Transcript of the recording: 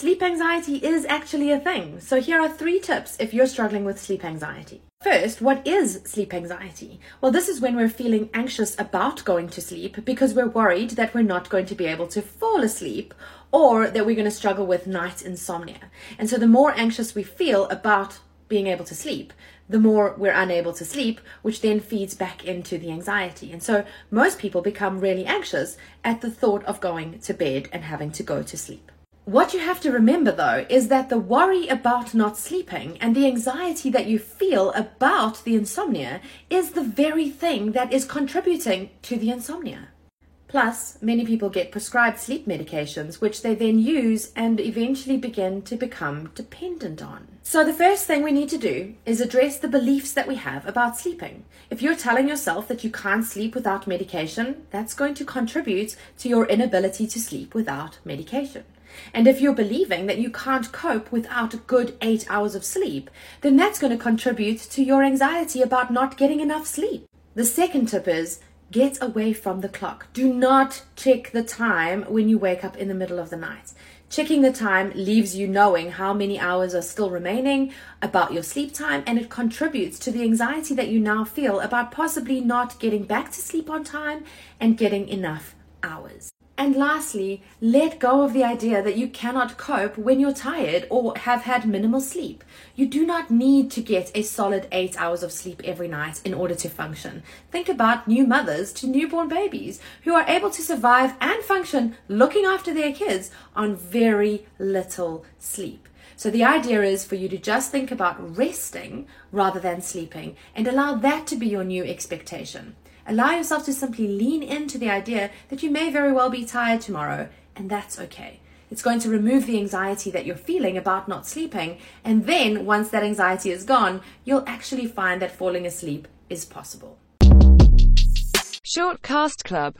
Sleep anxiety is actually a thing. So here are three tips if you're struggling with sleep anxiety. First, what is sleep anxiety? Well, this is when we're feeling anxious about going to sleep because we're worried that we're not going to be able to fall asleep or that we're going to struggle with night insomnia. And so the more anxious we feel about being able to sleep, the more we're unable to sleep, which then feeds back into the anxiety. And so most people become really anxious at the thought of going to bed and having to go to sleep. What you have to remember though is that the worry about not sleeping and the anxiety that you feel about the insomnia is the very thing that is contributing to the insomnia. Plus, many people get prescribed sleep medications, which they then use and eventually begin to become dependent on. So, the first thing we need to do is address the beliefs that we have about sleeping. If you're telling yourself that you can't sleep without medication, that's going to contribute to your inability to sleep without medication. And if you're believing that you can't cope without a good eight hours of sleep, then that's going to contribute to your anxiety about not getting enough sleep. The second tip is Get away from the clock. Do not check the time when you wake up in the middle of the night. Checking the time leaves you knowing how many hours are still remaining about your sleep time, and it contributes to the anxiety that you now feel about possibly not getting back to sleep on time and getting enough hours. And lastly, let go of the idea that you cannot cope when you're tired or have had minimal sleep. You do not need to get a solid eight hours of sleep every night in order to function. Think about new mothers to newborn babies who are able to survive and function looking after their kids on very little sleep. So the idea is for you to just think about resting rather than sleeping and allow that to be your new expectation. Allow yourself to simply lean into the idea that you may very well be tired tomorrow, and that's okay. It's going to remove the anxiety that you're feeling about not sleeping, and then once that anxiety is gone, you'll actually find that falling asleep is possible. Shortcast Club